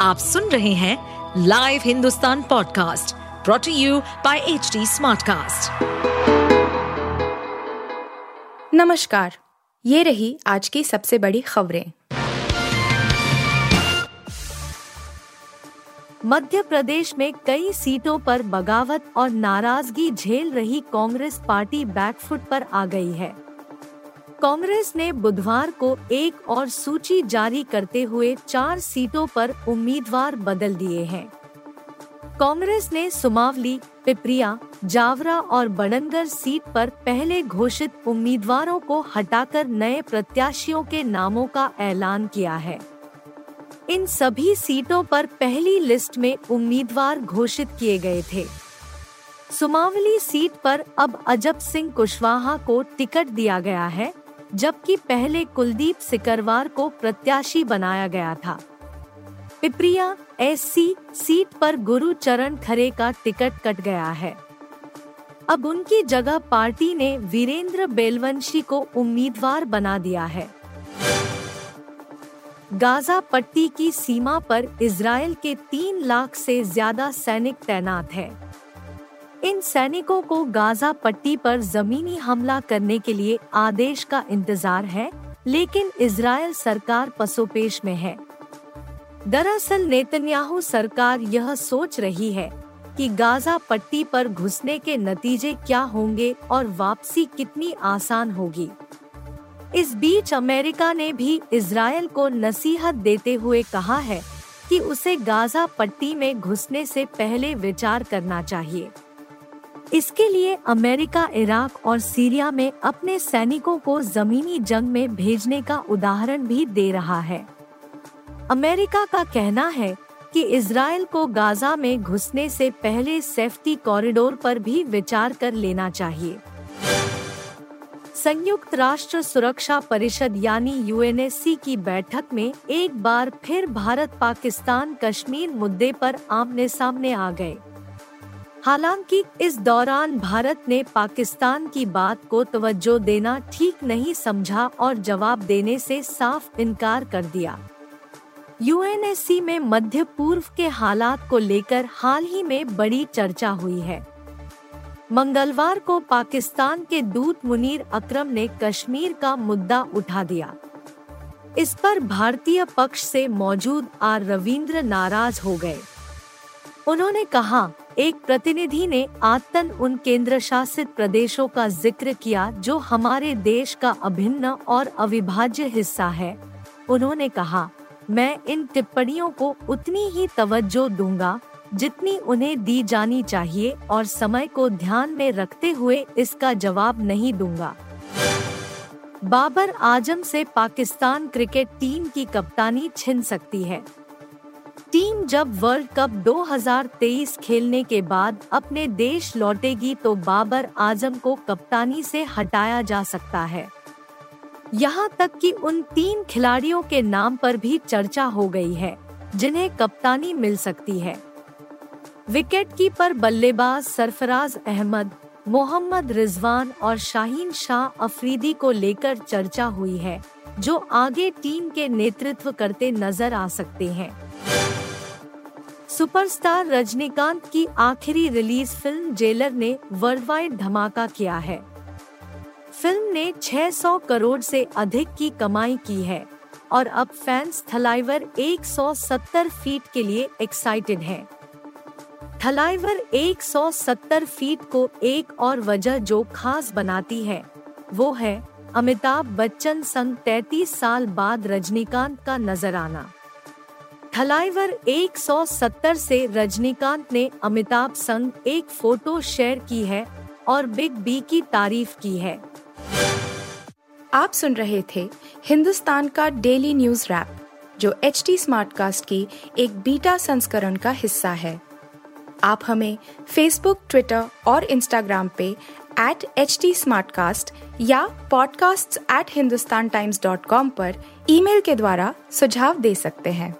आप सुन रहे हैं live Hindustan podcast brought to you by H smartcast. नमस्कार, ये रही आज की सबसे बड़ी खबरें मध्य प्रदेश में कई सीटों पर बगावत और नाराज़गी झेल रही कांग्रेस पार्टी बैकफुट पर आ गई है कांग्रेस ने बुधवार को एक और सूची जारी करते हुए चार सीटों पर उम्मीदवार बदल दिए हैं। कांग्रेस ने सुमावली, पिपरिया, जावरा और बड़नगर सीट पर पहले घोषित उम्मीदवारों को हटाकर नए प्रत्याशियों के नामों का ऐलान किया है। इन सभी सीटों पर पहली लिस्ट में उम्मीदवार घोषित किए गए थे। सुमावली सीट पर अब अजब सिंह कुशवाहा को टिकट दिया गया है। जबकि पहले कुलदीप सिकरवार को प्रत्याशी बनाया गया था। पिपरिया एससी सीट पर गुरु चरण खरे का टिकट कट गया है। अब उनकी जगह पार्टी ने वीरेंद्र बेलवंशी को उम्मीदवार बना दिया है। गाजा पट्टी की सीमा पर इसराइल के तीन लाख से ज़्यादा सैनिक तैनात हैं। इन सैनिकों को गाजा पट्टी पर जमीनी हमला करने के लिए आदेश का इंतज़ार है, लेकिन इसराइल सरकार पसोपेश में है। दरअसल नेतन्याहू सरकार यह सोच रही है कि गाजा पट्टी पर घुसने के नतीजे क्या होंगे और वापसी कितनी आसान होगी। इस बीच अमेरिका ने भी इसराइल को नसीहत देते हुए कहा है कि उसे गाजा पट्टी में घुसने से पहले विचार करना चाहिए। इसके लिए अमेरिका, इराक और सीरिया में अपने सैनिकों को जमीनी जंग में भेजने का उदाहरण भी दे रहा है। अमेरिका का कहना है कि इसराइल को गाजा में घुसने से पहले सेफ्टी कॉरिडोर पर भी विचार कर लेना चाहिए। संयुक्त राष्ट्र सुरक्षा परिषद यानी यूएनएससी की बैठक में एक बार फिर भारत पाकिस्तान कश्मीर मुद्दे पर आमने सामने आ गए। हालाँकि इस दौरान भारत ने पाकिस्तान की बात को तवज्जो देना ठीक नहीं समझा और जवाब देने से साफ़ इनकार कर दिया। यूएनएससी में मध्य पूर्व के हालात को लेकर हाल ही में बड़ी चर्चा हुई है। मंगलवार को पाकिस्तान के दूत मुनीर अकरम ने कश्मीर का मुद्दा उठा दिया। इस पर भारतीय पक्ष से मौजूद आर रविंद्र नाराज़ हो गए। उन्होंने कहा एक प्रतिनिधि ने आतन उन केंद्र शासित प्रदेशों का ज़िक्र किया जो हमारे देश का अभिन्न और अविभाज्य हिस्सा है। उन्होंने कहा, मैं इन टिप्पणियों को उतनी ही तवज्जो दूँगा जितनी उन्हें दी जानी चाहिए और समय को ध्यान में रखते हुए इसका जवाब नहीं दूँगा। बाबर आज़म से पाकिस्तान क्रिकेट टीम की कप्तानी छिन सकती है। टीम जब वर्ल्ड कप 2023 खेलने के बाद अपने देश लौटेगी तो बाबर आज़म को कप्तानी से हटाया जा सकता है। यहाँ तक कि उन तीन खिलाड़ियों के नाम पर भी चर्चा हो गई है, जिन्हें कप्तानी मिल सकती है। विकेट कीपर बल्लेबाज सरफराज अहमद, मोहम्मद रिजवान और शाहीन शाह अफरीदी को लेकर चर्चा हुई है, जो आगे टीम के नेतृत्व करते नज़र आ सकते हैं। सुपरस्टार रजनीकांत की आखिरी रिलीज़ फ़िल्म जेलर ने वर्ल्ड वाइड धमाका किया है फ़िल्म ने 600 करोड़ से अधिक की कमाई की है और अब फैंस थलाइवर 170 फीट के लिए एक्साइटेड हैं। थलाइवर 170 फीट को एक और वजह जो खास बनाती है, वो है अमिताभ बच्चन संग 33 साल बाद रजनीकांत का नज़र आना थलाइवर 170 से रजनीकांत ने अमिताभ संग एक फ़ोटो शेयर की है और बिग बी की तारीफ़ की है। आप सुन रहे थे हिंदुस्तान का डेली न्यूज़ रैप, जो एच टी स्मार्ट कास्ट की एक बीटा संस्करण का हिस्सा है। आप हमें फेसबुक ट्विटर और इंस्टाग्राम पे एट एच टी या podcasts@hindustantimes.com पर ईमेल के द्वारा सुझाव दे सकते हैं।